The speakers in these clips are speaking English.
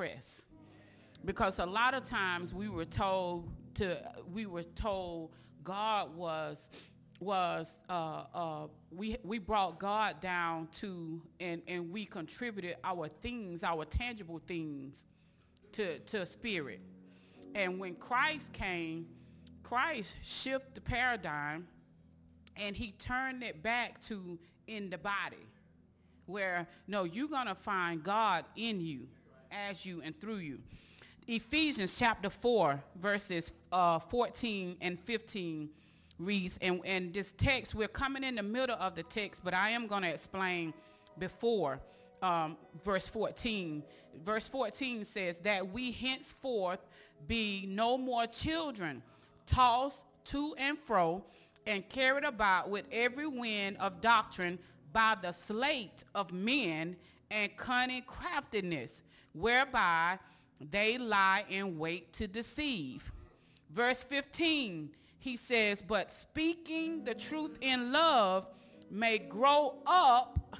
impress. Because a lot of times we were told to, we were told God was, was, uh, uh, we, we brought God down to, and, and we contributed our things, our tangible things to, to spirit. And when Christ came, Christ shifted the paradigm and he turned it back to in the body where no you're to find god in you as you and through you. Ephesians chapter 4 verses uh, 14 and 15 reads and, and this text we're coming in the middle of the text but i am going to explain before um, verse 14 verse 14 says that we henceforth be no more children tossed to and fro and carried about with every wind of doctrine by the sleight of men and cunning craftiness, whereby they lie in wait to deceive. Verse 15, he says, But speaking the truth in love may grow up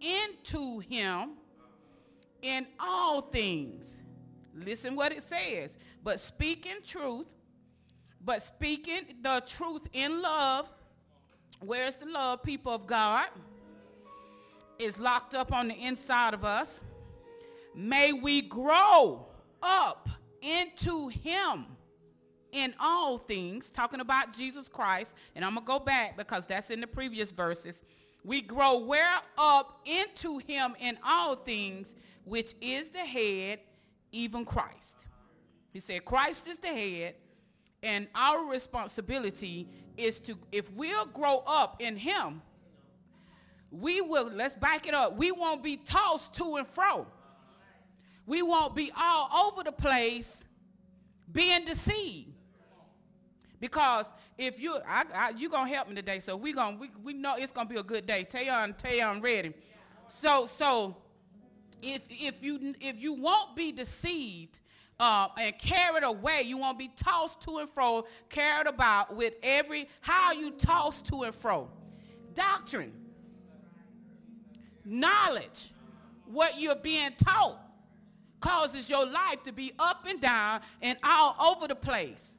into him in all things. Listen what it says. But speaking truth but speaking the truth in love, where's the love, people of God? Is locked up on the inside of us. May we grow up into him in all things, talking about Jesus Christ, and I'm going to go back because that's in the previous verses. We grow where up into him in all things, which is the head, even Christ. He said, Christ is the head, and our responsibility is to, if we'll grow up in him, we will, let's back it up, we won't be tossed to and fro. We won't be all over the place being deceived. Because if you, I, I, you gonna help me today, so we gonna, we, we know it's gonna be a good day. Tell you, tell I'm ready. So, so if if you if you won't be deceived, uh, and carried away. You won't be tossed to and fro, carried about with every, how you toss to and fro. Doctrine, knowledge, what you're being taught causes your life to be up and down and all over the place.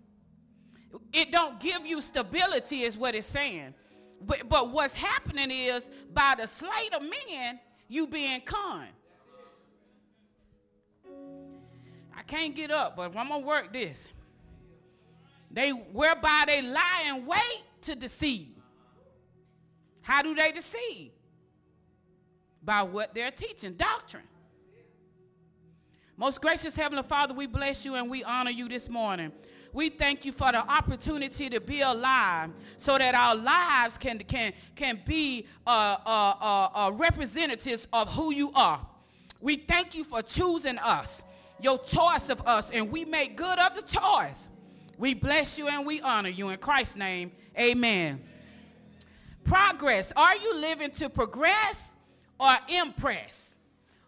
It don't give you stability is what it's saying. But, but what's happening is by the sleight of men, you being conned. I can't get up, but I'm gonna work this. They whereby they lie in wait to deceive. How do they deceive? By what they're teaching, doctrine. Most gracious Heavenly Father, we bless you and we honor you this morning. We thank you for the opportunity to be alive so that our lives can, can, can be uh, uh, uh, uh representatives of who you are. We thank you for choosing us your choice of us, and we make good of the choice. We bless you and we honor you in Christ's name. Amen. Progress. Are you living to progress or impress?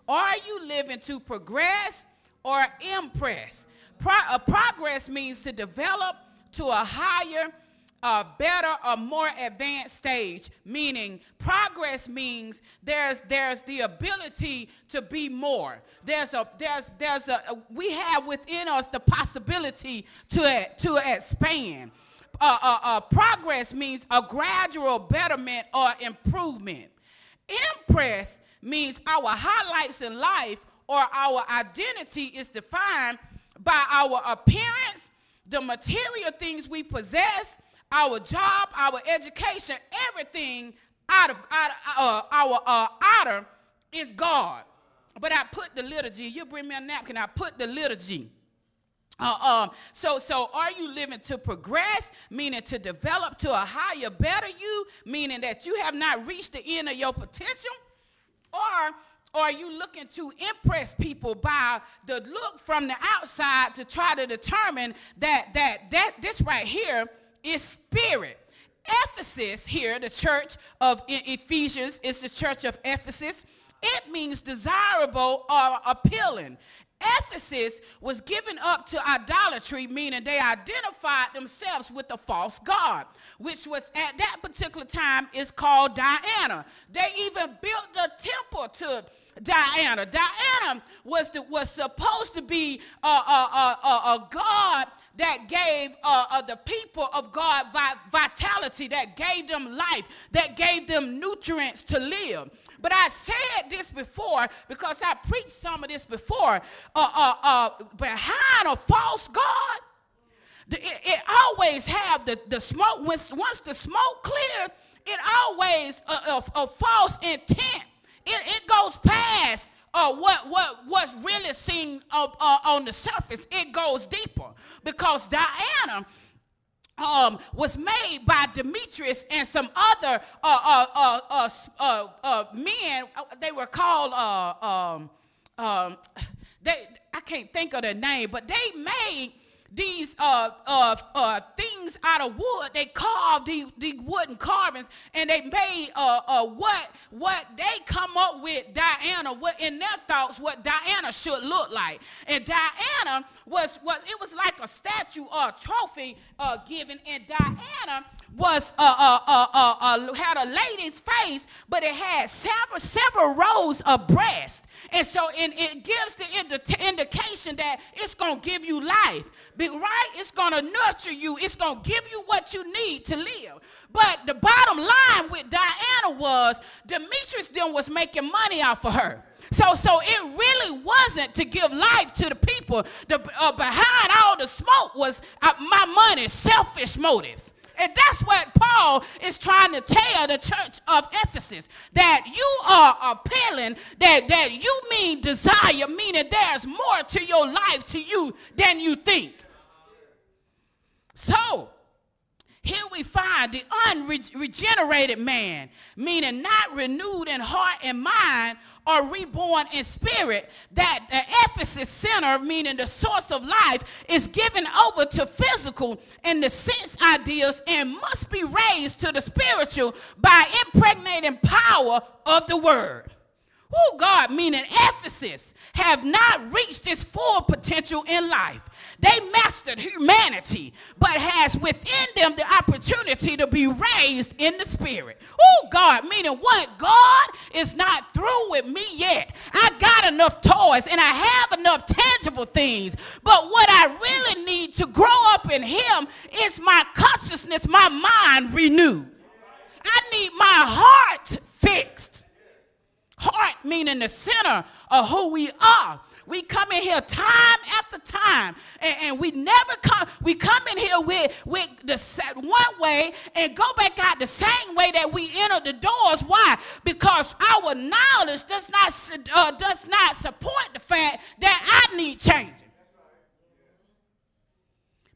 Are you living to progress or impress? Pro- progress means to develop to a higher a better or more advanced stage meaning progress means there's there's the ability to be more. There's a there's there's a we have within us the possibility to to expand. Uh, uh, uh, progress means a gradual betterment or improvement. Impress means our highlights in life or our identity is defined by our appearance the material things we possess our job, our education, everything out of, out of uh, our uh, outer is God. But I put the liturgy, you bring me a napkin, I put the liturgy. Uh, um, so, so are you living to progress, meaning to develop to a higher, better you, meaning that you have not reached the end of your potential? Or, are you looking to impress people by the look from the outside to try to determine that, that, that this right here is spirit. Ephesus here, the church of Ephesians, is the church of Ephesus. It means desirable or appealing. Ephesus was given up to idolatry, meaning they identified themselves with the false god, which was at that particular time is called Diana. They even built the temple to Diana. Diana was, the, was supposed to be a, a, a, a God that gave uh, uh, the people of God vi- vitality, that gave them life, that gave them nutrients to live. But I said this before because I preached some of this before. Uh, uh, uh behind a false God, the, it, it, always have the, the smoke. Once, once the smoke clears, it always a, a, a false intent. It, it goes past uh, what, what, what's really seen uh, uh, on the surface. It goes deeper because Diana um, was made by Demetrius and some other uh, uh, uh, men. They were called, um, um, they, I can't think of their name, but they made these uh, uh, uh, things out of wood. They carved these, these wooden carvings, and they made uh, uh, what what they come up with Diana, what in their thoughts, what Diana should look like. And Diana was was it was like a statue or a trophy uh, given, and Diana was uh, uh, uh, uh, had a lady's face, but it had several several rows of breasts. And so in, it gives the indi- indication that it's going to give you life. Be, right? It's going to nurture you. It's going to give you what you need to live. But the bottom line with Diana was Demetrius then was making money off of her. So, so it really wasn't to give life to the people. The, uh, behind all the smoke was uh, my money, selfish motives. And that's what Paul is trying to tell the church of Ephesus. That you are appealing, that, that you mean desire, meaning there's more to your life to you than you think. So, here we find the unregenerated man, meaning not renewed in heart and mind or reborn in spirit, that the Ephesus center, meaning the source of life, is given over to physical and the sense ideas and must be raised to the spiritual by impregnating power of the word. Who God, meaning Ephesus, have not reached its full potential in life. They mastered humanity, but has within them the opportunity to be raised in the spirit. Oh, God, meaning what? God is not through with me yet. I got enough toys and I have enough tangible things, but what I really need to grow up in Him is my consciousness, my mind renewed. I need my heart fixed. Heart meaning the center of who we are. We come in here time after time, and, and, we never come. We come in here with with the set one way and go back out the same way that we entered the doors. Why? Because our knowledge does not uh, does not support the fact that I need changing.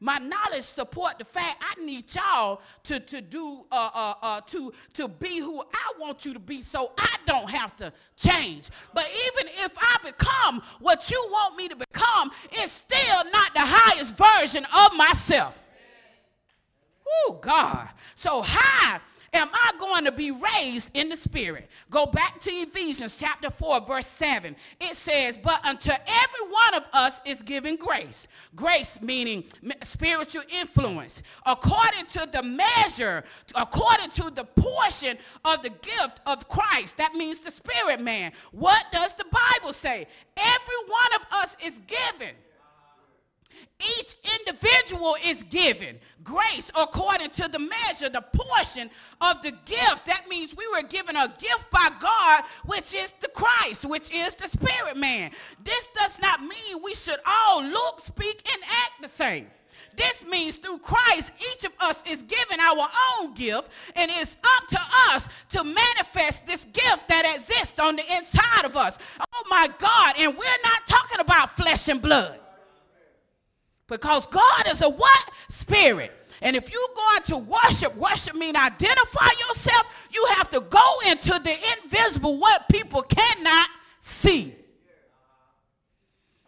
My knowledge support the fact I need y'all to, to do uh, uh, uh, to, to be who I want you to be so I don't have to change. But even if I become what you want me to become, it's still not the highest version of myself. Oh God. So high am I going to be raised in the spirit? Go back to Ephesians chapter 4, verse 7. It says, But unto every one of us is given grace. Grace meaning spiritual influence, according to the measure, according to the portion of the gift of Christ. That means the spirit man. What does the Bible say? Every one of us is given each individual is given grace according to the measure, the portion of the gift. That means we were given a gift by God, which is the Christ, which is the spirit man. This does not mean we should all look, speak, and act the same. This means through Christ, each of us is given our own gift, and it's up to us to manifest this gift that exists on the inside of us. Oh my God, and we're not talking about flesh and blood. Because God is a what? Spirit. And if you're going to worship, worship mean identify yourself, you have to go into the invisible, what people cannot see.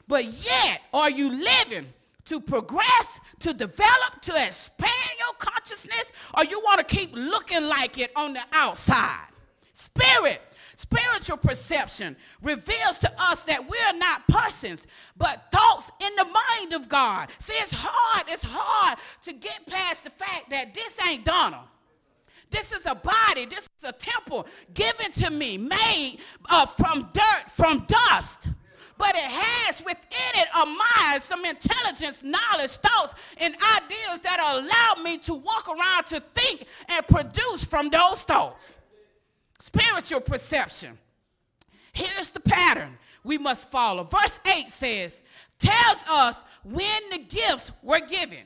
But yet, are you living to progress, to develop, to expand your consciousness, or you want to keep looking like it on the outside? Spirit Spiritual perception reveals to us that we're not persons, but thoughts in the mind of God. See, it's hard. It's hard to get past the fact that this ain't Donna. This is a body. This is a temple given to me, made uh, from dirt, from dust. But it has within it a mind, some intelligence, knowledge, thoughts, and ideas that allow me to walk around to think and produce from those thoughts. Spiritual perception. Here's the pattern we must follow. Verse 8 says, tells us when the gifts were given.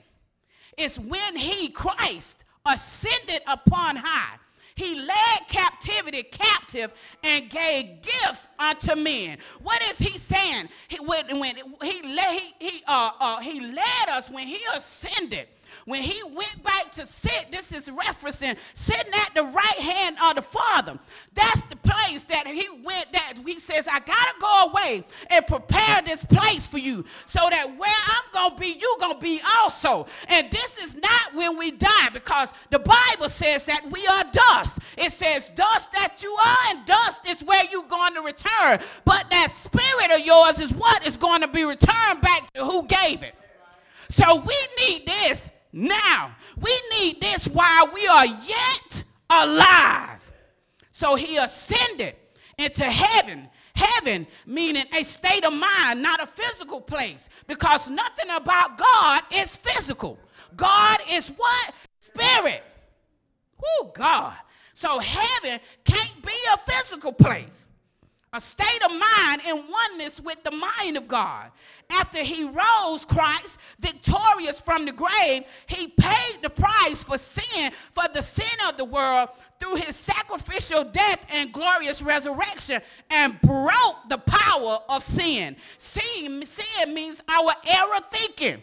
It's when he, Christ, ascended upon high. He led captivity captive and gave gifts unto men. What is he saying? He, when, when he, led, he, he, uh, uh, he led us when he ascended when he went back to sit, this is referencing sitting at the right hand of the Father. That's the place that he went that he says, I gotta go away and prepare this place for you so that where I'm gonna be, you gonna be also. And this is not when we die because the Bible says that we are dust. It says dust that you are and dust is where you're going to return. But that spirit of yours is what is going to be returned back to who gave it. So we need this now. We need this while we are yet alive. So he ascended into heaven. Heaven meaning a state of mind, not a physical place. Because nothing about God is physical. God is what? Spirit. Who God. So heaven can't be a physical place a state of mind in oneness with the mind of God. After he rose Christ victorious from the grave, he paid the price for sin, for the sin of the world through his sacrificial death and glorious resurrection and broke the power of sin. Sin, sin means our error thinking.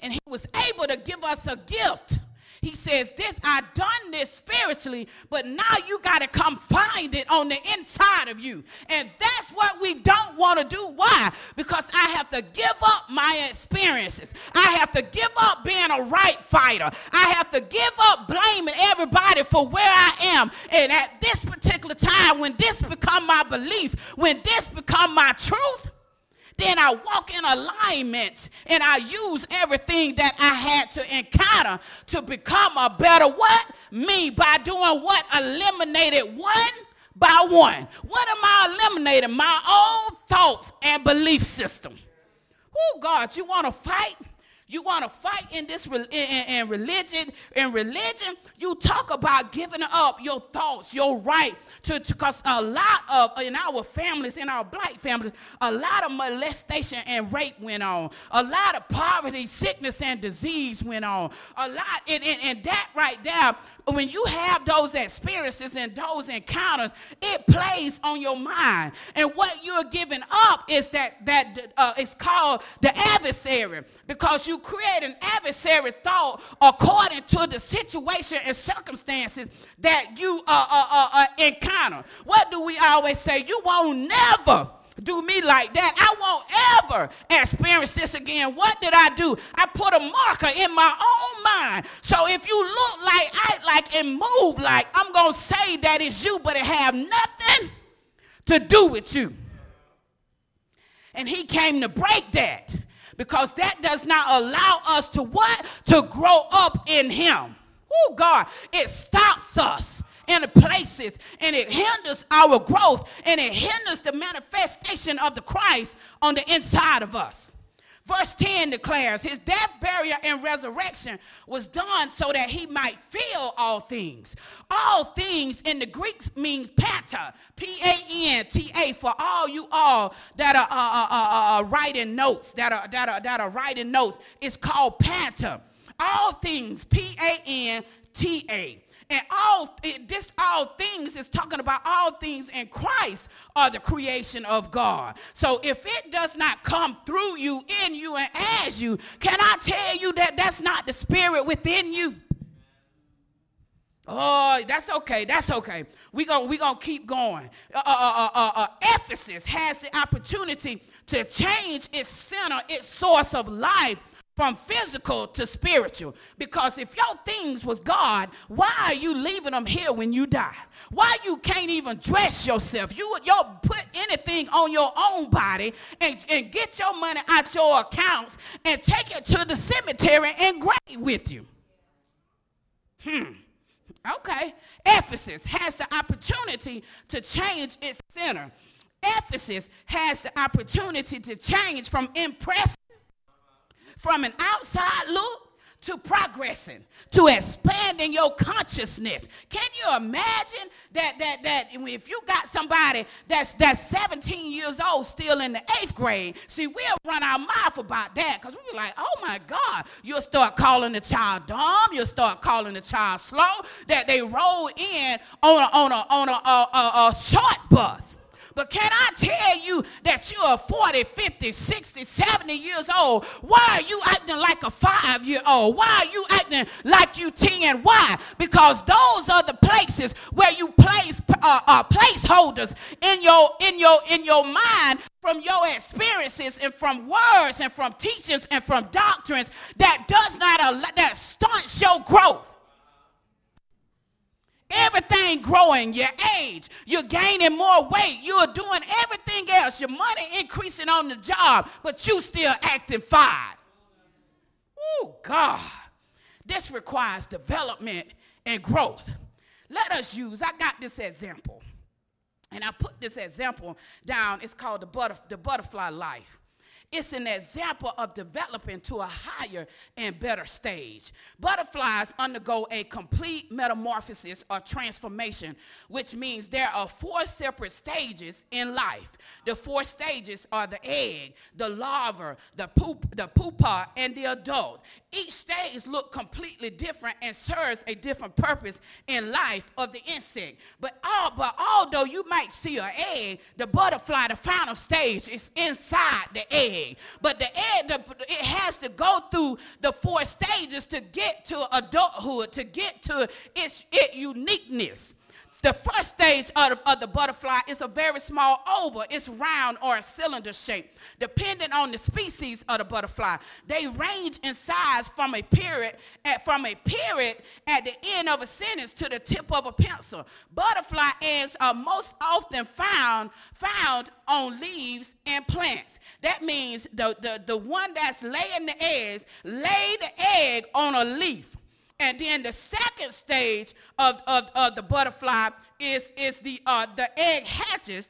And he was able to give us a gift he says, This I done this spiritually, but now you got to come find it on the inside of you. And that's what we don't want to do. Why? Because I have to give up my experiences. I have to give up being a right fighter. I have to give up blaming everybody for where I am. And at this particular time, when this become my belief, when this become my truth, then I walk in alignment and I use everything that I had to encounter to become a better what? Me by doing what? Eliminated one by one. What am I eliminating? My own thoughts and belief system. Oh God, you want to fight? You want to fight in this in, in, religion. In religion, you talk about giving up your thoughts, your right to because a lot of in our families, in our black families, a lot of molestation and rape went on. A lot of poverty, sickness, and disease went on. A lot, and, and, and that right there when you have those experiences and those encounters, it plays on your mind. And what you're giving up is that that uh, it's called the adversary because you create an adversary thought according to the situation and circumstances that you uh, uh, uh, uh encounter. What do we always say? You won't never do me like that. I won't ever experience this again. What did I do? I put a marker in my own mind. So if you look like, act like, and move like, I'm going to say that it's you, but it have nothing to do with you. And he came to break that because that does not allow us to what? To grow up in him. Oh God, it stops us in the places and it hinders our growth and it hinders the manifestation of the Christ on the inside of us. Verse 10 declares his death, burial, and resurrection was done so that he might fill all things. All things in the Greek means panta, P-A-N-T-A, for all you all that are uh, uh, uh, uh, writing notes, that are, that, are, that are writing notes. It's called panta. All things, P-A-N-T-A. And all this all things is talking about all things in Christ are the creation of God. So if it does not come through you, in you, and as you, can I tell you that that's not the spirit within you? Oh, that's okay. That's okay. We're going we gonna keep going. Uh uh, uh, uh, uh, Ephesus has the opportunity to change its center, its source of life from physical to spiritual. Because if your things was God, why are you leaving them here when you die? Why you can't even dress yourself? You you put anything on your own body and, and get your money out your accounts and take it to the cemetery and grave with you. Hmm. Okay. Ephesus has the opportunity to change its center. Ephesus has the opportunity to change from impressive, from an outside look to progressing, to expanding your consciousness. Can you imagine that that that if you got somebody that's that's 17 years old still in the eighth grade, see, we'll run our mouth about that because we'll be like, oh my God, you'll start calling the child dumb, you'll start calling the child slow, that they roll in on a on a on a, a, a, a short bus. But can I tell you that you are 40, 50, 60, 70 years old? Why are you acting like a five year old? Why are you acting like you 10? Why? Because those are the places where you place uh, uh, placeholders in your, in, your, in your mind from your experiences and from words and from teachings and from doctrines that does not allow, that stunt your growth. Everything growing, your age, you're gaining more weight, you're doing everything else, your money increasing on the job, but you still acting five. Oh, God. This requires development and growth. Let us use, I got this example. And I put this example down. It's called the, butterf- the butterfly life. It's an example of developing to a higher and better stage. Butterflies undergo a complete metamorphosis or transformation, which means there are four separate stages in life. The four stages are the egg, the larva, the, poop, the pupa, and the adult. Each stage looks completely different and serves a different purpose in life of the insect. But, all, but although you might see an egg, the butterfly, the final stage, is inside the egg egg. But the egg, the, it has to go through the four stages to get to adulthood, to get to its, its uniqueness. The first stage of the, of the, butterfly is a very small oval. It's round or a cylinder shape. Depending on the species of the butterfly, they range in size from a period at, from a period at the end of a sentence to the tip of a pencil. Butterfly eggs are most often found found on leaves and plants. That means the, the, the one that's laying the eggs lay the egg on a leaf and then the second stage of, of, of the butterfly is, is the, uh, the egg hatches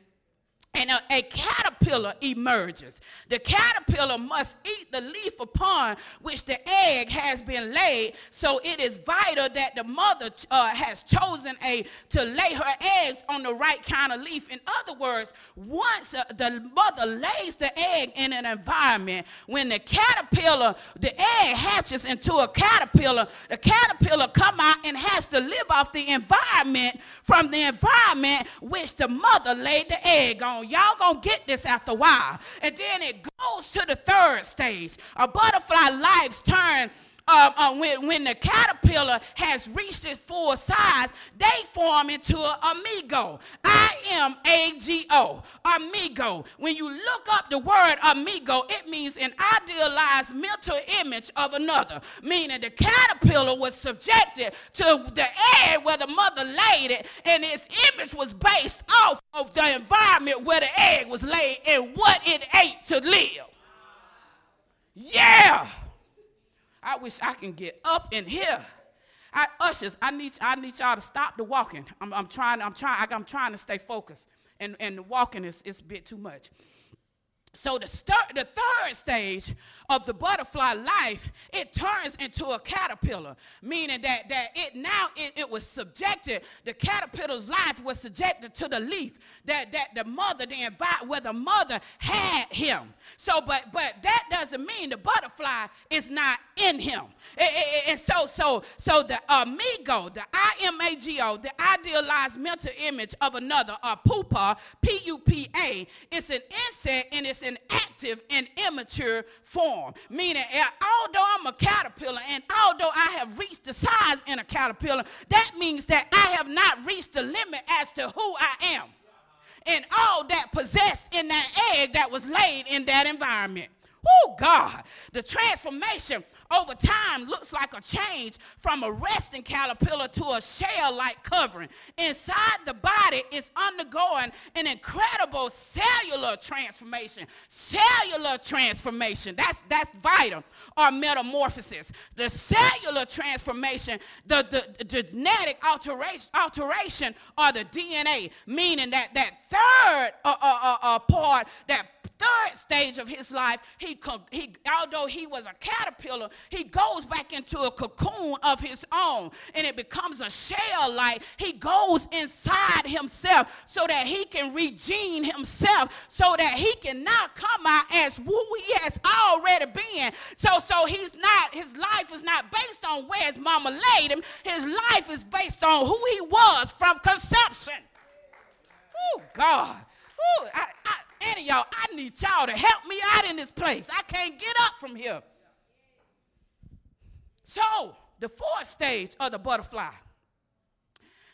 and a, a, caterpillar emerges. The caterpillar must eat the leaf upon which the egg has been laid, so it is vital that the mother uh, has chosen a to lay her eggs on the right kind of leaf. In other words, once uh, the mother lays the egg in an environment, when the caterpillar, the egg hatches into a caterpillar, the caterpillar come out and has to live off the environment from the environment which the mother laid the egg on. Y'all gonna get this after a while. And then it goes to the third stage. A butterfly life's turn uh, uh, when, when the caterpillar has reached its full size, they form into an amigo. I-M-A-G-O, amigo. When you look up the word amigo, it means an idealized mental image of another, meaning the caterpillar was subjected to the egg where the mother laid it, and its image was based off of the environment where the egg was laid and what it ate to live. Yeah. I wish I can get up in here. I, ushers, I need, I need y'all to stop the walking. I'm, I'm trying, I'm trying, I'm trying to stay focused. And, and the walking is, is a bit too much. So the, stir, the third stage of the butterfly life, it turns into a caterpillar, meaning that, that it now it, it was subjected, the caterpillar's life was subjected to the leaf that, that the mother, the environment where the mother had him. So, but but that doesn't mean the butterfly is not in him. And, and so so so the amigo, the I-M-A-G-O, the idealized mental image of another, a pupa, P-U-P-A, it's an insect and it's an active and immature form. Meaning, eh, although I'm a caterpillar and although I have reached the size in a caterpillar, that means that I have not reached the limit as to who I am and all that possessed in that egg that was laid in that environment. Oh, God. The transformation over time looks like a change from a resting caterpillar to a shell-like covering. Inside the body is undergoing an incredible cellular transformation. Cellular transformation, that's, that's vital, or metamorphosis. The cellular transformation, the, the, the genetic alteration, alteration or the DNA, meaning that that third uh, uh, uh, uh part, that third stage of his life, he, he, although he was a caterpillar, he goes back into a cocoon of his own and it becomes a shell like he goes inside himself so that he can regene himself so that he can now come out as who he has already been. So, so he's not, his life is not based on where his mama laid him. His life is based on who he was from conception. Oh, God. Ooh, I, I, any y'all, I need y'all to help me out in this place. I can't get up from here. So, the fourth stage of the butterfly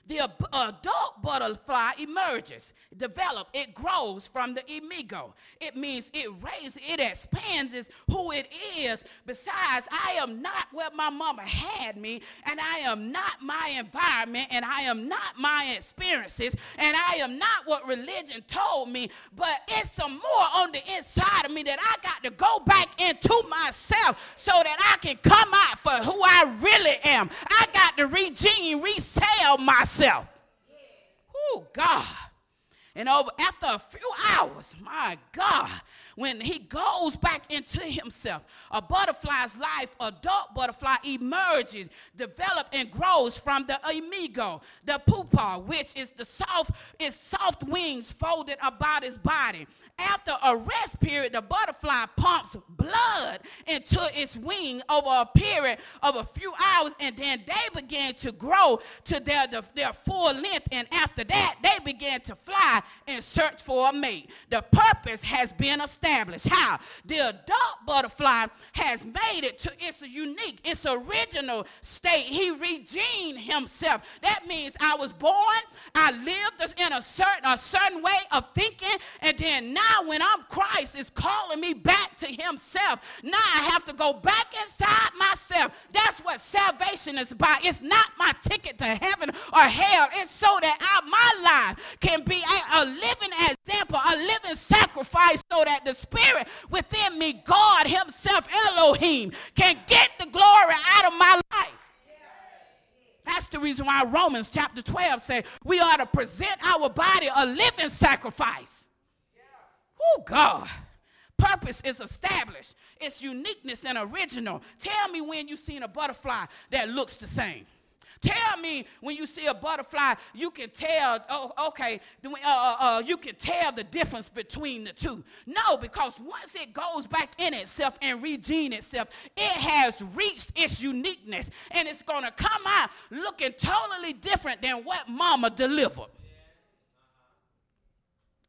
the adult butterfly emerges, develops, it grows from the imago. It means it raises, it expands who it is. Besides, I am not where my mama had me, and I am not my environment, and I am not my experiences, and I am not what religion told me, but it's some more on the inside of me that I got to go back into myself so that I can come out for who I really am. I got to regene, resell myself myself. Oh, God. And over after a few hours, my God, when he goes back into himself. A butterfly's life, adult butterfly, emerges, develops, and grows from the imago, the pupa, which is the soft, is soft wings folded about his body. After a rest period, the butterfly pumps blood into its wing over a period of a few hours, and then they begin to grow to their, their full length. And after that, they begin to fly and search for a mate. The purpose has been established established. How? The adult butterfly has made it to its unique, its original state. He regened himself. That means I was born, I lived in a certain, a certain way of thinking, and then now when I'm Christ, is calling me back to himself. Now I have to go back inside myself. That's what salvation is about. It's not my ticket to heaven or hell. It's so that I, my life can be a, a living example, a living sacrifice so that the spirit within me, God himself, Elohim, can get the glory out of my life. That's the reason why Romans chapter 12 says we ought to present our body a living sacrifice. Oh, God. Purpose is established. Its uniqueness and original. Tell me when you've seen a butterfly that looks the same. Tell me when you see a butterfly, you can tell, oh, okay, uh, uh, uh, you can tell the difference between the two. No, because once it goes back in itself and regene itself, it has reached its uniqueness and it's going to come out looking totally different than what mama delivered.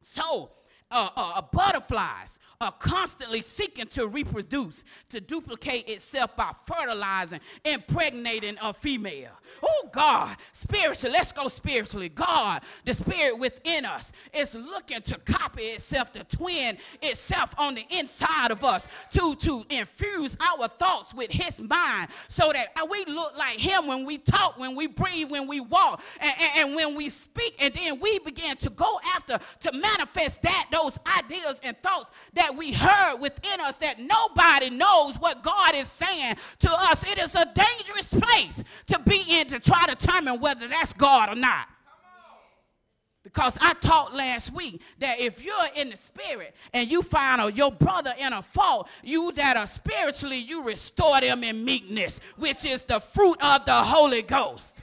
So, uh, uh, butterflies are constantly seeking to reproduce, to duplicate itself by fertilizing, impregnating a female. Oh, God, spiritually, let's go spiritually. God, the spirit within us, is looking to copy itself, to twin itself on the inside of us, to, to infuse our thoughts with his mind so that we look like him when we talk, when we breathe, when we walk, and, and, and when we speak. And then we begin to go after to manifest that, those ideas and thoughts that that we heard within us that nobody knows what God is saying to us. It is a dangerous place to be in to try to determine whether that's God or not. Because I taught last week that if you're in the spirit and you find your brother in a fault, you that are spiritually, you restore them in meekness, which is the fruit of the Holy Ghost.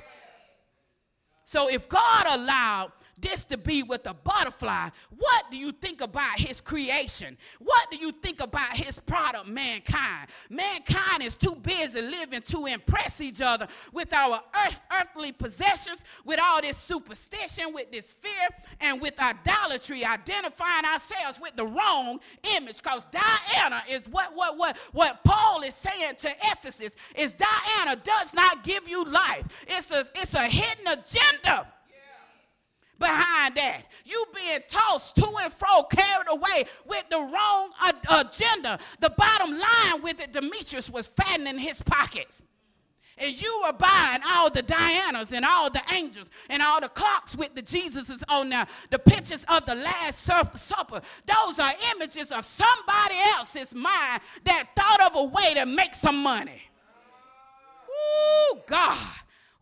So if God allowed this to be with a butterfly, what do you think about his creation? What do you think about his product, mankind? Mankind is too busy living to impress each other with our earth, earthly possessions, with all this superstition, with this fear, and with idolatry, identifying ourselves with the wrong image. Because Diana is what, what, what, what Paul is saying to Ephesus is Diana does not give you life. It's a, it's a hidden agenda behind that. You being tossed to and fro, carried away with the wrong agenda. The bottom line with it, Demetrius was fattening his pockets. And you were buying all the Dianas and all the angels and all the clocks with the Jesuses on there, the pictures of the Last Supper. Those are images of somebody else's mind that thought of a way to make some money. Ooh, God.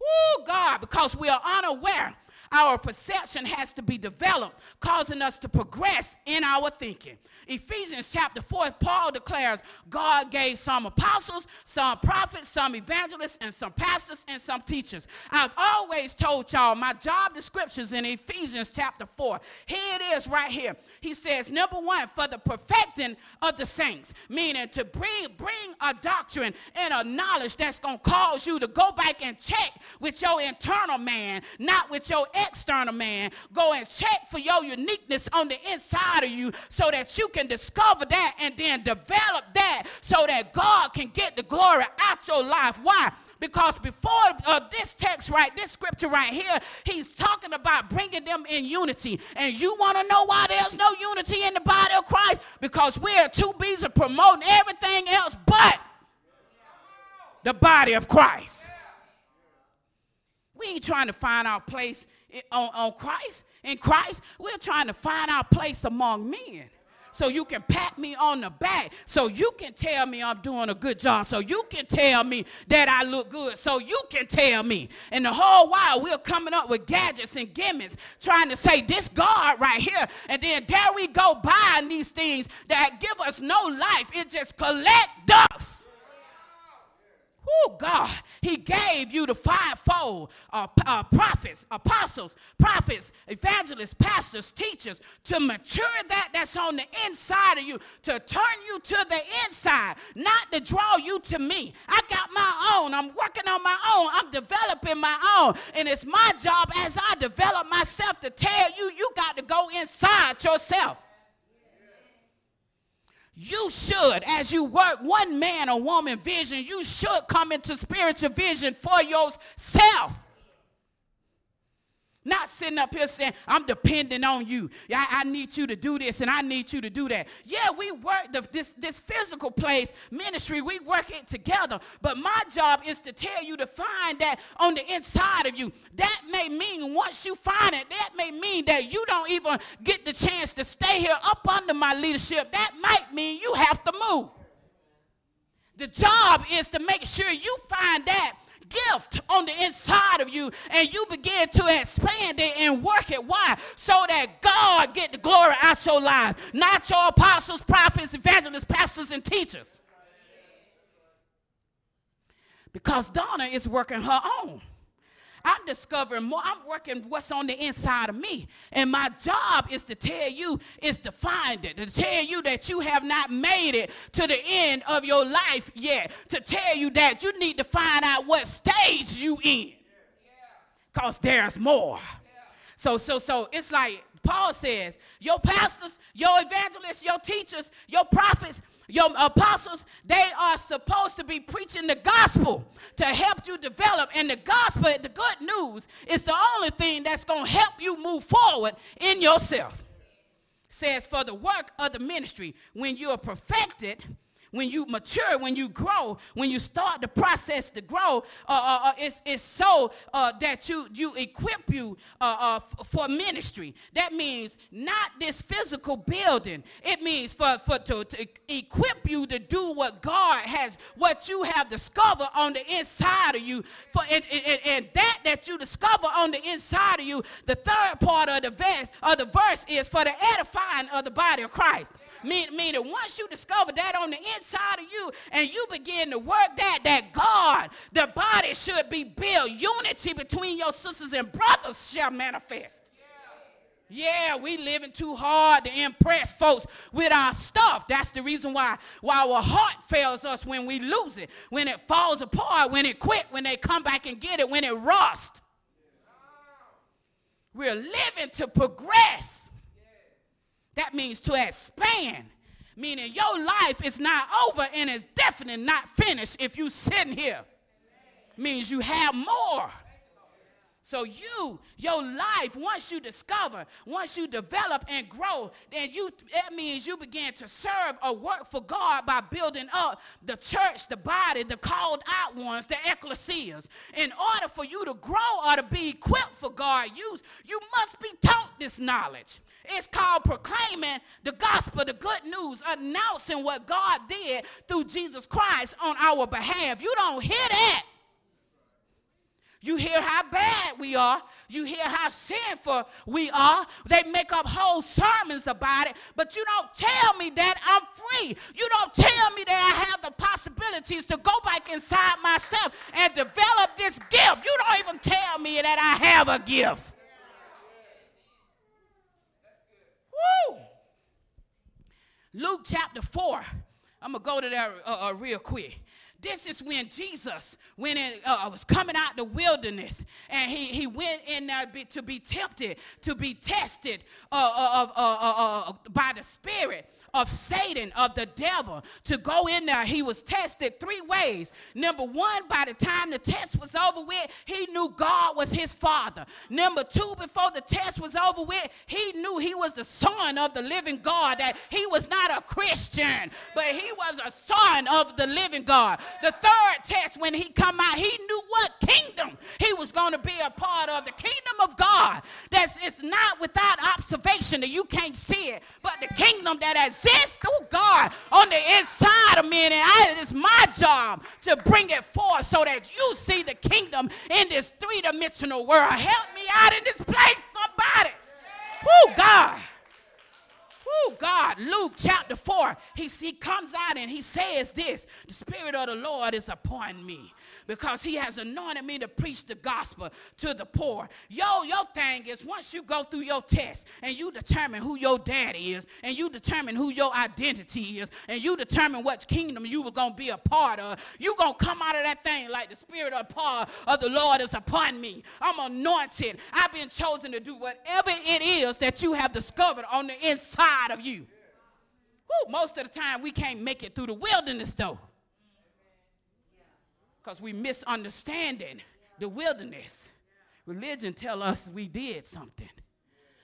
Ooh, God, because we are unaware our perception has to be developed, causing us to progress in our thinking. Ephesians chapter 4, Paul declares God gave some apostles, some prophets, some evangelists, and some pastors, and some teachers. I've always told y'all my job descriptions in Ephesians chapter 4. Here it is right here. He says, number one, for the perfecting of the saints, meaning to bring, bring a doctrine and a knowledge that's going to cause you to go back and check with your internal man, not with your external man. Go and check for your uniqueness on the inside of you so that you can discover that and then develop that so that God can get the glory out your life. Why? Because before uh, this text right, this scripture right here, he's talking about bringing them in unity. And you want to know why there's no unity in the body of Christ? Because we're too busy promoting everything else but the body of Christ. We ain't trying to find our place on, on Christ. In Christ, we're trying to find our place among men so you can pat me on the back, so you can tell me I'm doing a good job, so you can tell me that I look good, so you can tell me. And the whole while we're coming up with gadgets and gimmicks trying to say this God right here, and then there we go buying these things that give us no life. It just collect dust. Oh, God, he gave you the fivefold uh, uh, prophets, apostles, prophets, evangelists, pastors, teachers to mature that that's on the inside of you, to turn you to the inside, not to draw you to me. I got my own. I'm working on my own. I'm developing my own. And it's my job as I develop myself to tell you, you got to go inside yourself you should, as you work one man or woman vision, you should come into spiritual vision for yourself. Not sitting up here saying, I'm depending on you. I, I, need you to do this and I need you to do that. Yeah, we work the, this, this physical place, ministry, we work it together. But my job is to tell you to find that on the inside of you. That may mean once you find it, that may mean that you don't even get the chance to stay here up under my leadership. That might mean you have to move. The job is to make sure you find that gift on the inside of you and you begin to expand it and work it. Why? So that God get the glory out your life, not your apostles, prophets, evangelists, pastors, and teachers. Because Donna is working her own. I'm discovering more. I'm working what's on the inside of me. And my job is to tell you, is to find it, to tell you that you have not made it to the end of your life yet, to tell you that you need to find out what stage you in. Because there's more. So, so, so it's like Paul says, your pastors, your evangelists, your teachers, your prophets, your apostles, they are supposed to be preaching the gospel to help you develop. And the gospel, the good news, is the only thing that's going to help you move forward in yourself. Says, for the work of the ministry, when you are perfected, when you mature, when you grow, when you start the process to grow, uh, uh, uh it's, it's so uh, that you, you equip you uh, uh, for ministry. That means not this physical building. It means for, for to, to equip you to do what God has, what you have discovered on the inside of you. For, and, and, and that that you discover on the inside of you, the third part of the verse, of the verse is for the edifying of the body of Christ. Mean, meaning once you discover that on the inside of you and you begin to work that, that God, the body should be built. Unity between your sisters and brothers shall manifest. Yeah, we living too hard to impress folks with our stuff. That's the reason why, why our heart fails us when we lose it, when it falls apart, when it quit, when they come back and get it, when it rust. We're living to progress. That means to expand. Meaning your life is not over and it's definitely not finished if you sitting here. Means you have more. So you, your life, once you discover, once you develop and grow, then you that means you begin to serve or work for God by building up the church, the body, the called out ones, the ecclesias. In order for you to grow or to be equipped for God use, you must be taught this knowledge. It's called proclaiming the gospel, the good news, announcing what God did through Jesus Christ on our behalf. You don't hear that. You hear how bad we are. You hear how sinful we are. They make up whole sermons about it, but you don't tell me that I'm free. You don't tell me that I have the possibilities to go back inside myself and develop this gift. You don't even tell me that I have a gift. Woo! Luke chapter 4. I'm going to go to that uh, uh, real quick. This is when Jesus when it uh, was coming out the wilderness and he, he went in there to be tempted, to be tested uh, uh, uh, uh by the Spirit of Satan, of the devil, to go in there. He was tested three ways. Number one, by the time the test was over with, he knew God was his father. Number two, before the test was over with, he knew he was the son of the living God, that he was not a Christian, but he was a son of the living God. The third test, when he come out, he knew what kingdom he was going to be a part of. The kingdom of God. That's it's not without observation that you can't see it, but the kingdom that has exists, oh God, on the inside of me. And I, it's my job to bring it forth so that you see the kingdom in this three-dimensional world. Help me out in this place, somebody. Oh God. Oh God, Luke chapter 4, he, he comes out and he says this, the Spirit of the Lord is upon me because he has anointed me to preach the gospel to the poor. Yo, your thing is once you go through your test and you determine who your daddy is and you determine who your identity is and you determine what kingdom you were going to be a part of, you going to come out of that thing like the spirit of, power of the Lord is upon me. I'm anointed. I've been chosen to do whatever it is that you have discovered on the inside of you. Woo, most of the time we can't make it through the wilderness though because we misunderstanding the wilderness. Religion tell us we did something.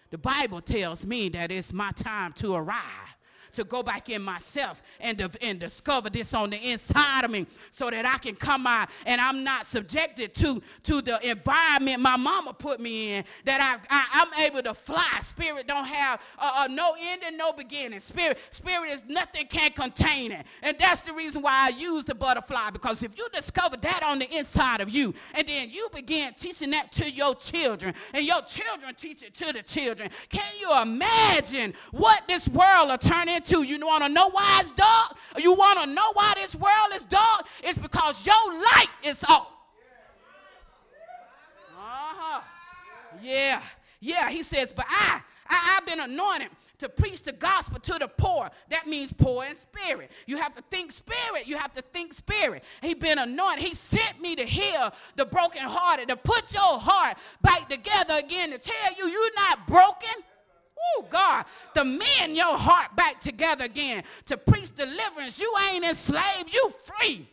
The Bible tells me that it's my time to arrive to go back in myself and, and discover this on the inside of me so that I can come out and I'm not subjected to, to the environment my mama put me in, that I, I, am able to fly. Spirit don't have uh, uh, no end and no beginning. Spirit, spirit is nothing can contain it. And that's the reason why I use the butterfly because if you discover that on the inside of you and then you begin teaching that to your children and your children teach it to the children, can you imagine what this world will turn into You want to know why it's dark? You want to know why this world is dark? It's because your light is off. Uh-huh. Yeah. Yeah, he says, but I, I, I've been anointed to preach the gospel to the poor. That means poor in spirit. You have to think spirit. You have to think spirit. He been anointed. He sent me to heal the brokenhearted, to put your heart back together again, to tell you you're not broken. Oh, God, to mend your heart back together again, to preach deliverance. You ain't enslaved, you free.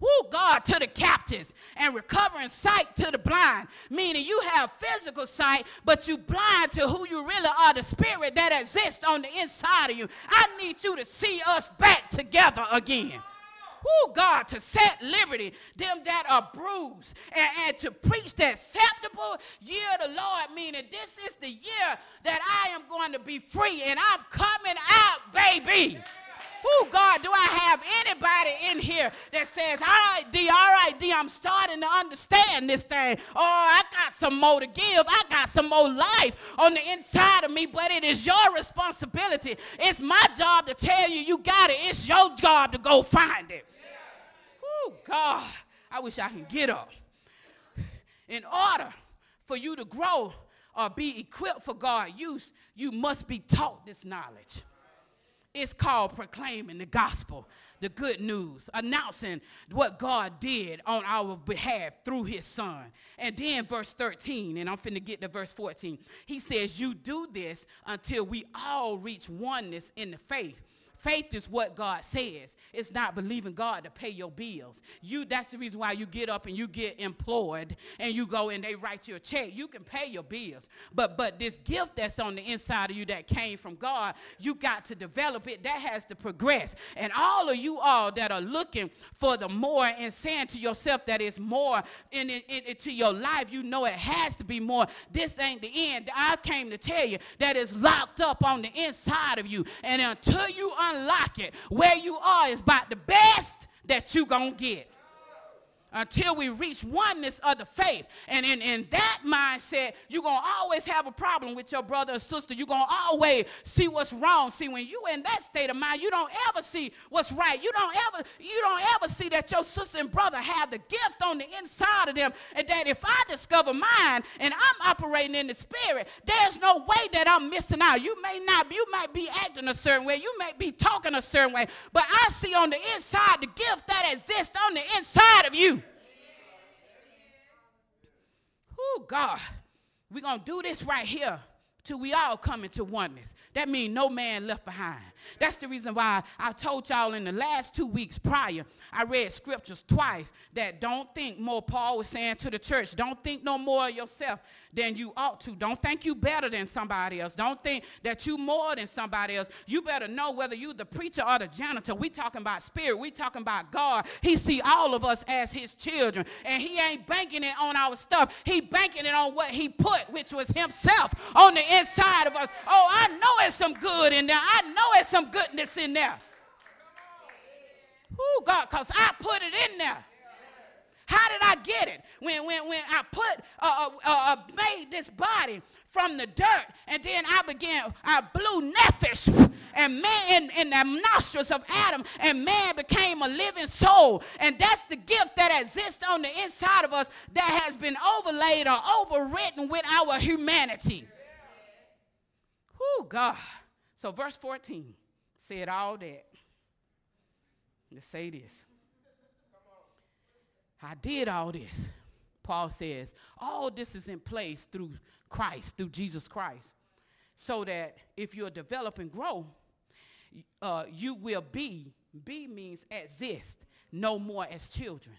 Oh, God, to the captives and recovering sight to the blind, meaning you have physical sight, but you blind to who you really are, the spirit that exists on the inside of you. I need you to see us back together again who God, to set liberty them that are bruised and, and to preach the acceptable year of the Lord, meaning this is the year that I am going to be free and I'm coming out, baby. Oh, God, do I have anybody in here that says, all right, D, all right, D, I'm starting to understand this thing. Oh, I got some more to give. I got some more life on the inside of me, but it is your responsibility. It's my job to tell you you got it. It's your job to go find it. Oh, God, I wish I can get up. In order for you to grow or be equipped for God's use, you must be taught this knowledge. It's called proclaiming the gospel, the good news, announcing what God did on our behalf through his son. And then verse 13, and I'm finna get to verse 14. He says, you do this until we all reach oneness in the faith Faith is what God says. It's not believing God to pay your bills. You that's the reason why you get up and you get employed and you go and they write you a check. You can pay your bills. But but this gift that's on the inside of you that came from God, you got to develop it. That has to progress. And all of you all that are looking for the more and saying to yourself that it's more in, in, in, into your life, you know it has to be more. This ain't the end. I came to tell you that it's locked up on the inside of you. And until you unlock it, where you are is about the best that you gonna get until we reach oneness of the faith. And in, in that mindset, you're going to always have a problem with your brother or sister. You're going to always see what's wrong. See, when you in that state of mind, you don't ever see what's right. You don't ever, you don't ever see that your sister and brother have the gift on the inside of them. And that if I discover mine and I'm operating in the spirit, there's no way that I'm missing out. You may not, you might be acting a certain way. You may be talking a certain way. But I see on the inside the gift that exists on the inside of you. Oh, God, we're going to do this right here till we all come into oneness. That means no man left behind. That's the reason why I told y'all in the last two weeks prior, I read scriptures twice that don't think more. Paul was saying to the church, don't think no more of yourself than you ought to. Don't think you better than somebody else. Don't think that you more than somebody else. You better know whether you the preacher or the janitor. We talking about spirit. We talking about God. He see all of us as his children. And he ain't banking it on our stuff. He banking it on what he put, which was himself on the inside of us. Oh, I know it's some good in there. I know it's some goodness in there. Who God, because I put it in there. How did I get it? When, when, when I put, uh, uh, uh, made this body from the dirt, and then I began, I blew nephesh, and man in, the nostrils of Adam, and man became a living soul. And that's the gift that exists on the inside of us that has been overlaid or overwritten with our humanity. Oh, God. So, verse 14 said all that. Let's say this. I did all this. Paul says, all this is in place through Christ, through Jesus Christ. So that if you're develop and grow, uh, you will be, be means exist, no more as children.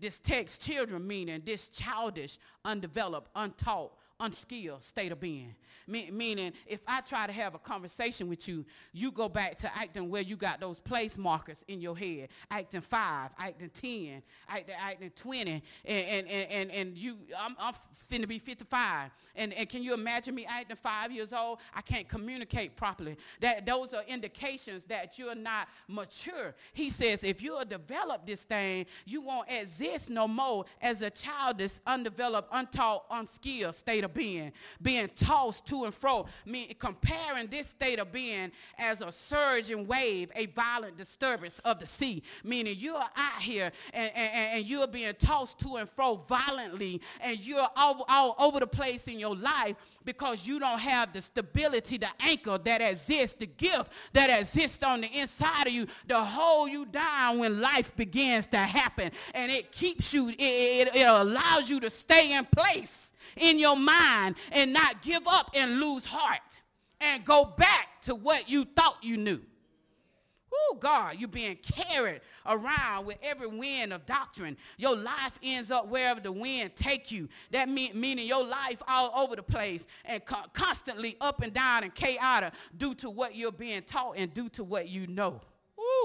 This text, children, meaning this childish, undeveloped, untaught, unskilled state of being. Me- meaning, if I try to have a conversation with you, you go back to acting where you got those place markers in your head, acting five, acting 10, acting, acting 20, and, and, and, and you, I'm, I'm finna be 55. And, and can you imagine me acting five years old? I can't communicate properly. That, those are indications that you're not mature. He says, if you'll develop this thing, you won't exist no more as a childish, undeveloped, untaught, unskilled state of being, being tossed to and fro, me, comparing this state of being as a surging wave, a violent disturbance of the sea, meaning you're out here and, and, and you're being tossed to and fro violently, and you're all, all over the place in your life because you don't have the stability, the anchor that exists, the gift that exists on the inside of you to hold you down when life begins to happen. And it keeps you, it, it, it allows you to stay in place in your mind and not give up and lose heart and go back to what you thought you knew. Oh, God, you're being carried around with every wind of doctrine. Your life ends up wherever the wind take you. That mean, meaning your life all over the place and co- constantly up and down and chaotic due to what you're being taught and due to what you know.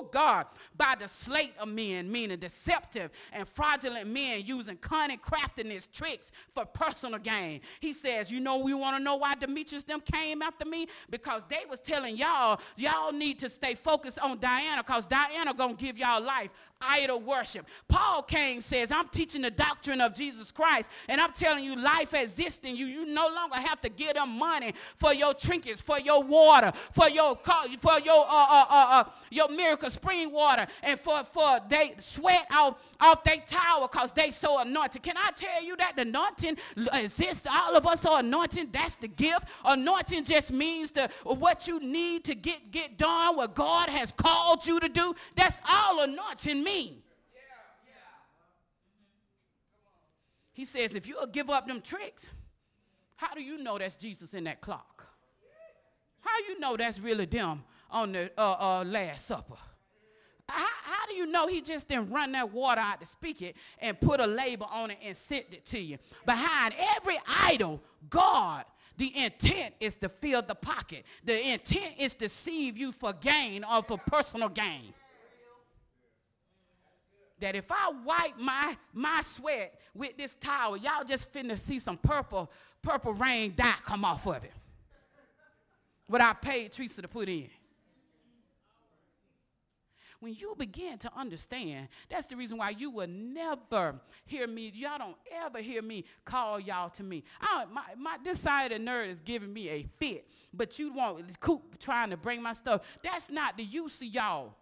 God, by the slate of men, meaning deceptive and fraudulent men using cunning craftiness tricks for personal gain. He says, you know, we want to know why Demetrius them came after me? Because they was telling y'all, y'all need to stay focused on Diana because Diana going to give y'all life idol worship. Paul came says, I'm teaching the doctrine of Jesus Christ, and I'm telling you life exists in you. You no longer have to give them money for your trinkets, for your water, for your for your uh, uh, uh, uh, your miracle spring water, and for for they sweat off off their tower because they so anointed. Can I tell you that the anointing exists? All of us are anointing. That's the gift. Anointing just means the what you need to get get done, what God has called you to do. That's all anointing mean. He says, if you'll give up them tricks, how do you know that's Jesus in that clock? How you know that's really them on the uh, uh, Last Supper? How, how, do you know he just didn't run that water out to speak it and put a label on it and sent it to you? Behind every idol, God, the intent is to fill the pocket. The intent is to deceive you for gain or for personal gain. That if I wipe my, my sweat with this towel, y'all just finna see some purple, purple rain dye come off of it. What I paid Teresa to put in when you begin to understand, that's the reason why you will never hear me. Y'all don't ever hear me call y'all to me. I, my, my, this side of the nerd is giving me a fit, but you want Coop trying to bring my stuff. That's not the use of y'all.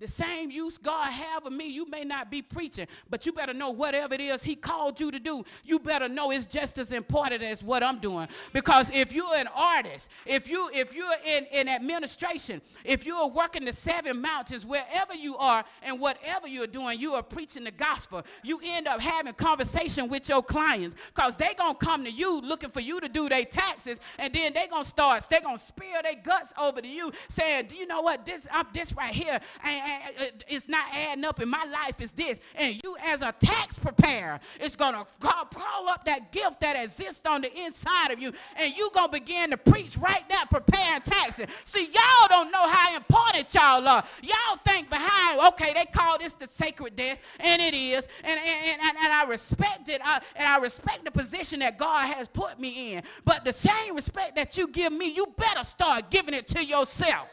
The same use God have of me, you may not be preaching, but you better know whatever it is he called you to do, you better know it's just as important as what I'm doing. Because if you're an artist, if you if you're in, in administration, if you're working the seven mountains, wherever you are and whatever you're doing, you are preaching the gospel. You end up having conversation with your clients because they're gonna come to you looking for you to do their taxes, and then they're gonna start, they're gonna spill their guts over to you, saying, Do you know what? This I'm this right here. And, Uh, it's not adding up in my life is this. And you as a tax preparer, it's going to call up that gift that exists on the inside of you. And you going to begin to preach right now, preparing taxes. See, y'all don't know how important y'all are. Y'all think behind, okay, they call this the sacred desk, and it is. And, and, and, and I respect it. I, and I respect the position that God has put me in. But the same respect that you give me, you better start giving it to yourself.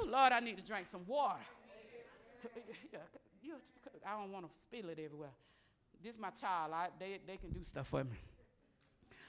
Oh, Lord, I need to drink some water. I don't want to spill it everywhere. This is my child. I, they, they can do stuff for me.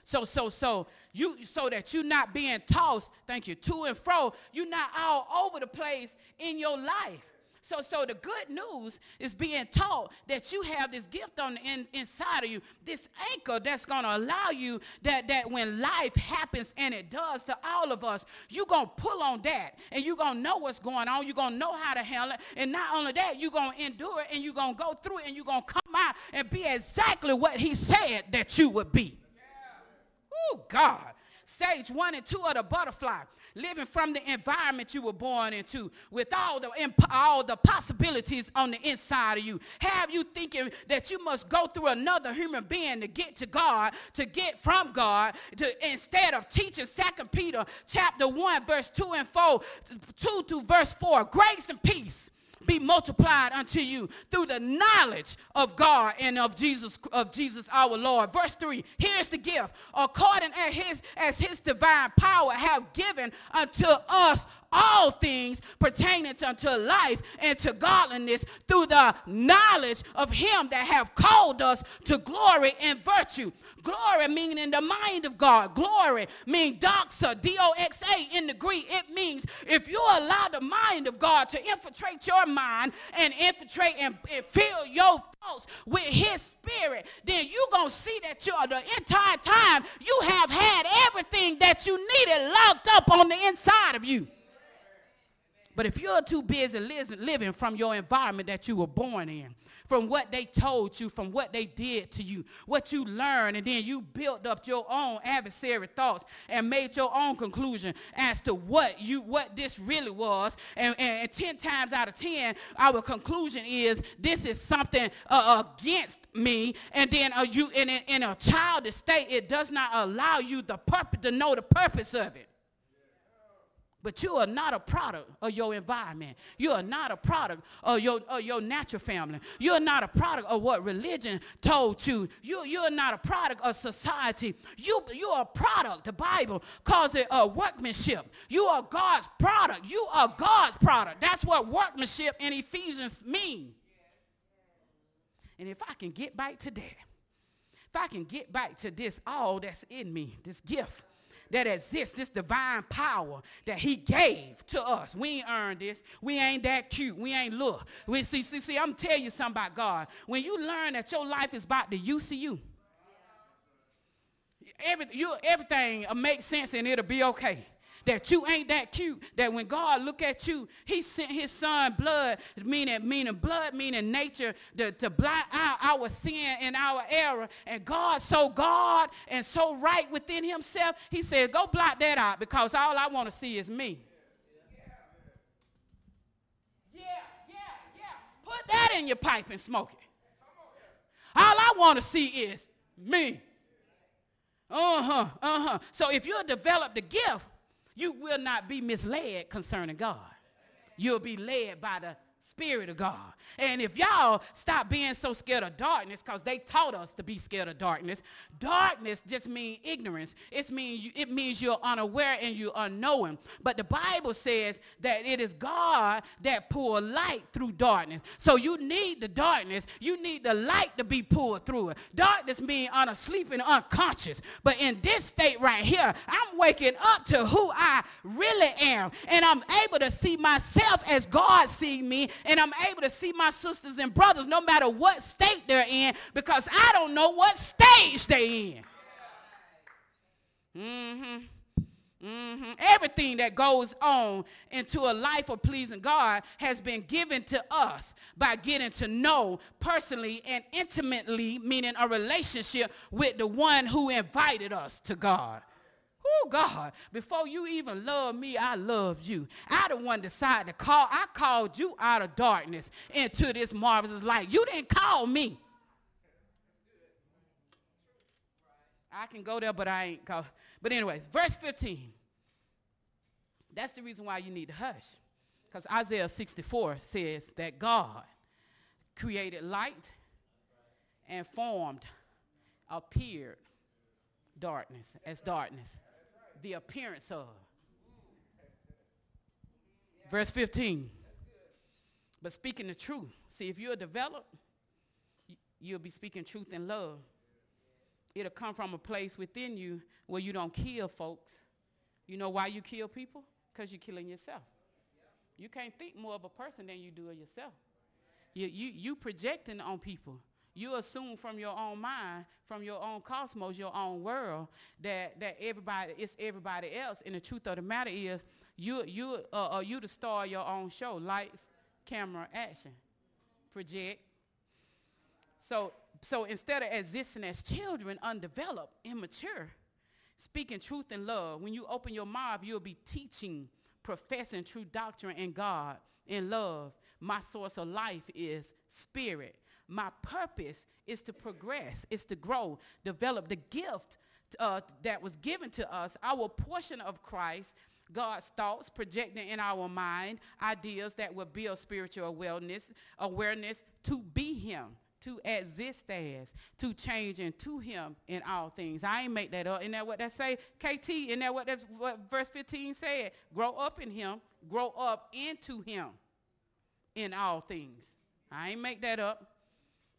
So, so, so you so that you're not being tossed, thank you, to and fro. You're not all over the place in your life. So, so the good news is being taught that you have this gift on the in, inside of you, this anchor that's going to allow you that, that when life happens, and it does to all of us, you're going to pull on that and you're going to know what's going on. You're going to know how to handle it. And not only that, you're going to endure it and you're going to go through it and you're going to come out and be exactly what he said that you would be. Oh, God. Stage one and two of the butterfly living from the environment you were born into with all the, all the possibilities on the inside of you. Have you thinking that you must go through another human being to get to God, to get from God, to, instead of teaching Second Peter chapter 1, verse 2 and 4, 2 to verse 4, grace and peace be multiplied unto you through the knowledge of God and of Jesus of Jesus our Lord. Verse 3. Here's the gift. According as his as his divine power have given unto us all things pertaining to, unto life and to godliness through the knowledge of him that have called us to glory and virtue Glory meaning in the mind of God. Glory means doxa, D-O-X-A in the Greek. It means if you allow the mind of God to infiltrate your mind and infiltrate and, and fill your thoughts with his spirit, then you're going to see that you're the entire time you have had everything that you needed locked up on the inside of you. But if you're too busy living from your environment that you were born in, from what they told you, from what they did to you, what you learned, and then you built up your own adversary thoughts and made your own conclusion as to what you what this really was. And, and, and 10 times out of 10, our conclusion is this is something uh, against me. And then uh, you in, in a childish state, it does not allow you the purpose to know the purpose of it. But you are not a product of your environment. You are not a product of your, of your natural family. You are not a product of what religion told you. You, you are not a product of society. You, you are a product. The Bible calls it a workmanship. You are God's product. You are God's product. That's what workmanship in Ephesians mean. And if I can get back to that, if I can get back to this all that's in me, this gift, that exists, this divine power that he gave to us. We ain't earned this. We ain't that cute. We ain't look. We see, see, see, I'm telling you something about God. When you learn that your life is about the use of you, every, you, everything will make sense and it'll be okay. That you ain't that cute, that when God look at you, he sent his son blood, meaning, meaning blood, meaning nature, to, to blot out our sin and our error. And God so God and so right within himself, he said, go blot that out because all I want to see is me. Yeah, yeah, yeah. Put that in your pipe and smoke it. All I want to see is me. Uh-huh, uh-huh. So if you develop the gift, you will not be misled concerning God. You'll be led by the Spirit of God. And if y'all stop being so scared of darkness, because they taught us to be scared of darkness, darkness just means ignorance. It means, it means you're unaware and you're unknowing. But the Bible says that it is God that pour light through darkness. So you need the darkness. You need the light to be poured through it. Darkness means unasleep and unconscious. But in this state right here, I'm waking up to who I really am. And I'm able to see myself as God sees me and I'm able to see my sisters and brothers no matter what state they're in because I don't know what stage they're in. Mm-hmm. Mm-hmm. Everything that goes on into a life of pleasing God has been given to us by getting to know personally and intimately, meaning a relationship with the one who invited us to God. Oh God, before you even love me, I loved you. I the one decided to call. I called you out of darkness into this marvelous light. You didn't call me. I can go there, but I ain't call. But anyways, verse 15. That's the reason why you need to hush. Because Isaiah 64 says that God created light and formed, appeared darkness as darkness the appearance of. Verse 15. But speaking the truth. See, if you're developed, you'll be speaking truth in love. It'll come from a place within you where you don't kill folks. You know why you kill people? Because you're killing yourself. You can't think more of a person than you do of yourself. You, you, you projecting on people you assume from your own mind, from your own cosmos, your own world, that, that everybody is everybody else. And the truth of the matter is, you, you, uh, uh, you the star of your own show. Lights, camera, action. Project. So, so instead of existing as children, undeveloped, immature, speaking truth in love, when you open your mouth, you'll be teaching, professing true doctrine in God, in love. My source of life is spirit. My purpose is to progress, is to grow, develop the gift uh, that was given to us, our portion of Christ, God's thoughts projecting in our mind, ideas that will build spiritual awareness, awareness to be him, to exist as, to change into him in all things. I ain't make that up. Isn't that what that say? KT, isn't that what, that's, what verse 15 said? Grow up in him, grow up into him in all things. I ain't make that up.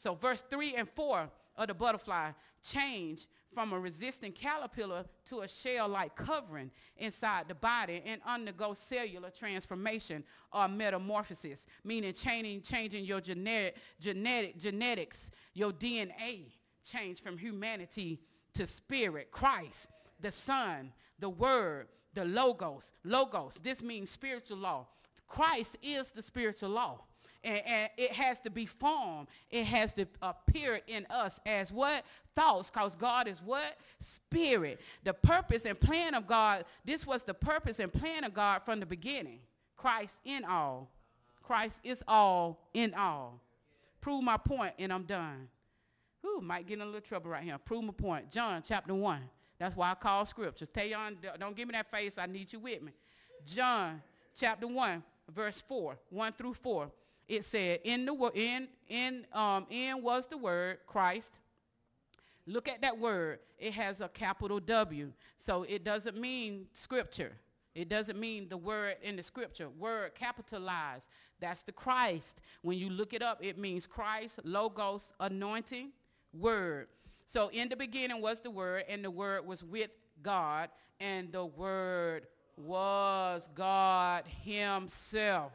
So verse 3 and 4 of the butterfly change from a resistant caterpillar to a shell-like covering inside the body and undergo cellular transformation or metamorphosis, meaning changing, changing your genetic, genetic, genetics, your DNA change from humanity to spirit, Christ, the Son, the Word, the Logos. Logos, this means spiritual law. Christ is the spiritual law. And, and, it has to be formed. It has to appear in us as what? Thoughts, because God is what? Spirit. The purpose and plan of God, this was the purpose and plan of God from the beginning. Christ in all. Christ is all in all. Prove my point and I'm done. Who might get in a little trouble right here. Prove my point. John chapter 1. That's why I call scriptures. Y'all, don't give me that face. I need you with me. John chapter 1, verse 4, 1 through 4 it said, in the in in um in was the word Christ. Look at that word. It has a capital W. So it doesn't mean scripture. It doesn't mean the word in the scripture. Word capitalized. That's the Christ. When you look it up, it means Christ, logos, anointing, word. So in the beginning was the word, and the word was with God, and the word was God himself.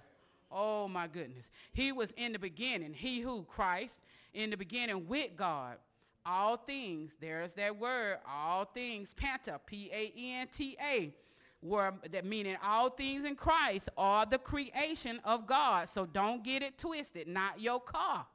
Oh my goodness. He was in the beginning. He who, Christ, in the beginning with God. All things, there's that word, all things, panta, P-A-N-T-A, were that meaning all things in Christ are the creation of God. So don't get it twisted. Not your car.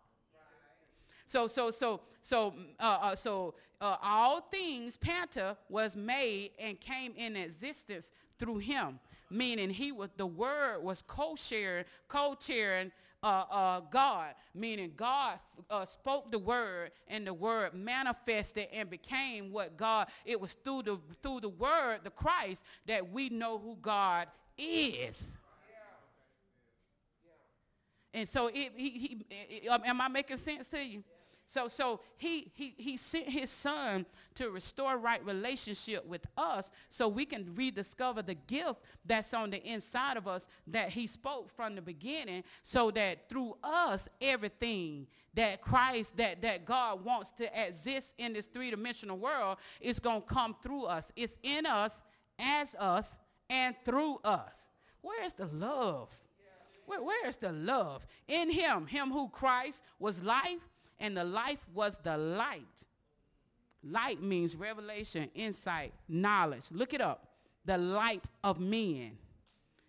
So so so so uh, uh, so uh, all things Panta was made and came in existence through him, meaning he was the word was co-sharing, co-chairing uh, uh, God, meaning God uh, spoke the word and the word manifested and became what God, it was through the, through the word, the Christ, that we know who God is. And so it, he, he, am I making sense to you? So, so he, he, he sent his son to restore right relationship with us so we can rediscover the gift that's on the inside of us that he spoke from the beginning so that through us, everything that Christ, that, that God wants to exist in this three-dimensional world is going to come through us. It's in us, as us, and through us. Where's the love? Where, where's the love? In him, him who Christ was life, and the life was the light. Light means revelation, insight, knowledge. Look it up. The light of men.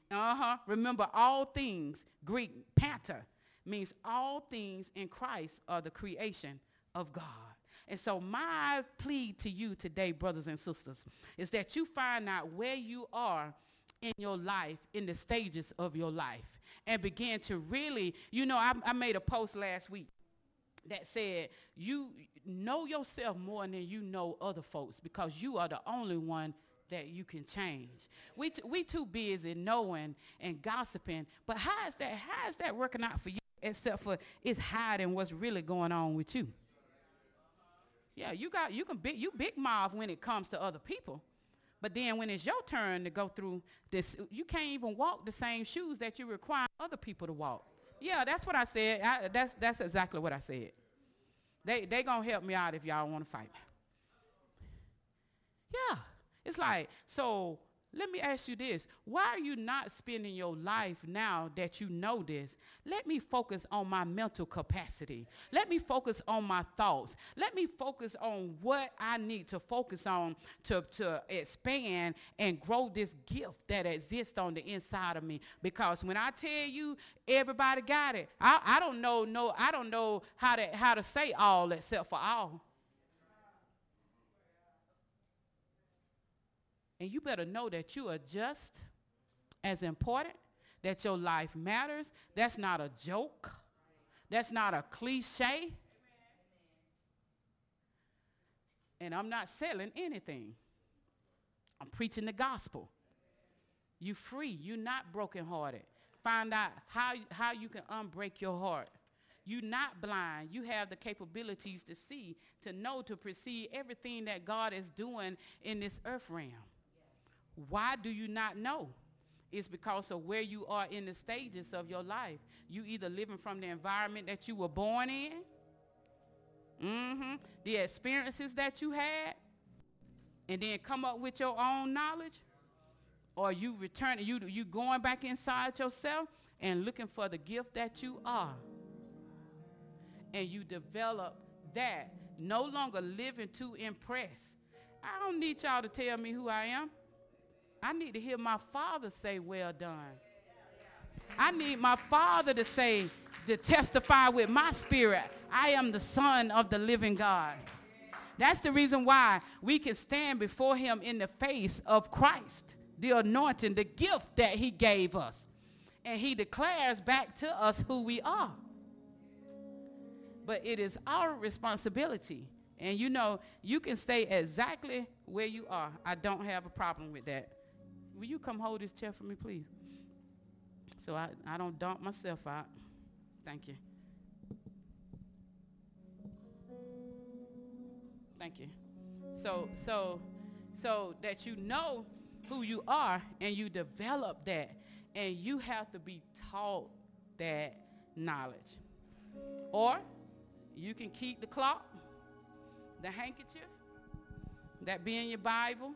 Uh-huh. Remember, all things, Greek, panta, means all things in Christ are the creation of God. And so my plea to you today, brothers and sisters, is that you find out where you are in your life, in the stages of your life, and begin to really, you know, I, I made a post last week that said you know yourself more than you know other folks because you are the only one that you can change. We, t- we too busy knowing and gossiping, but how is that, how is that working out for you except for it's hiding what's really going on with you? Yeah, you got, you can be, you big mouth when it comes to other people. But then when it's your turn to go through this, you can't even walk the same shoes that you require other people to walk. Yeah, that's what I said. I, that's, that's exactly what I said. They they gonna help me out if y'all want to fight me. Yeah, it's like so. Let me ask you this. Why are you not spending your life now that you know this? Let me focus on my mental capacity. Let me focus on my thoughts. Let me focus on what I need to focus on to, to expand and grow this gift that exists on the inside of me. Because when I tell you everybody got it, I, I don't know, no, I don't know how to how to say all except for all. And you better know that you are just as important, that your life matters. That's not a joke. That's not a cliche. And I'm not selling anything. I'm preaching the gospel. You free. You're not brokenhearted. Find out how, how you can unbreak your heart. You're not blind. You have the capabilities to see, to know, to perceive everything that God is doing in this earth realm. Why do you not know? It's because of where you are in the stages of your life. You either living from the environment that you were born in, mm-hmm, the experiences that you had, and then come up with your own knowledge, or you returning, you you going back inside yourself and looking for the gift that you are, and you develop that. No longer living to impress. I don't need y'all to tell me who I am. I need to hear my father say, well done. I need my father to say, to testify with my spirit, I am the son of the living God. That's the reason why we can stand before him in the face of Christ, the anointing, the gift that he gave us. And he declares back to us who we are. But it is our responsibility. And you know, you can stay exactly where you are. I don't have a problem with that will you come hold this chair for me, please? So I, I don't dump myself out. Thank you. Thank you. So, so, so that you know who you are and you develop that and you have to be taught that knowledge. Or you can keep the clock, the handkerchief, that be in your Bible,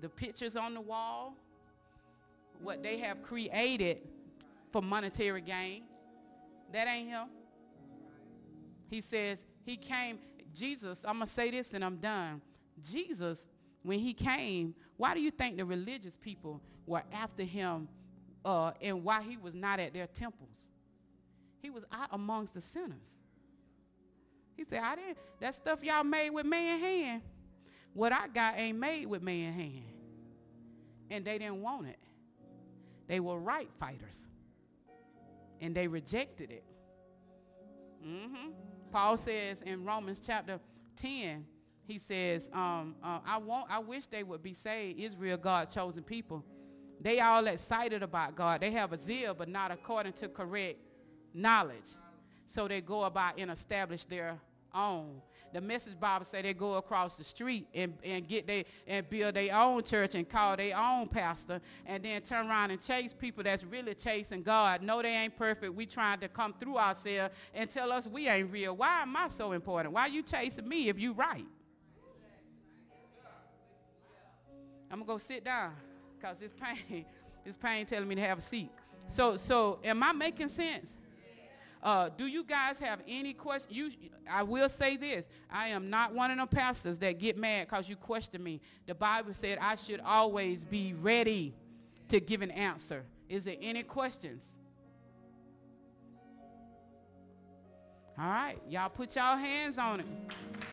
the pictures on the wall, what they have created for monetary gain. That ain't him. He says he came, Jesus, I'm going to say this and I'm done. Jesus, when he came, Why do you think the religious people were after him uh, and why he was not at their temples? He was out amongst the sinners. He said, I didn't, that stuff y'all made with man hand, what I got ain't made with man hand. And they didn't want it. They were right fighters. And they rejected it. Mm-hmm. Paul says in Romans chapter 10, he says, um, uh, I want, I wish they would be saved, Israel, God's chosen people. They all excited about God. They have a zeal, but not according to correct knowledge. So they go about and establish their own. The message Bible say they go across the street and, and get they and build their own church and call their own pastor and then turn around and chase people that's really chasing God. No, they ain't perfect. We trying to come through ourselves and tell us we ain't real. Why am I so important? Why you chasing me if you right? I'm gonna go sit down because this pain, this pain telling me to have a seat. So, so am I making sense? Uh, do you guys have any questions? I will say this. I am not one of the pastors that get mad because you question me. The Bible said I should always be ready to give an answer. Is there any questions? All right. Y'all put y'all hands on it.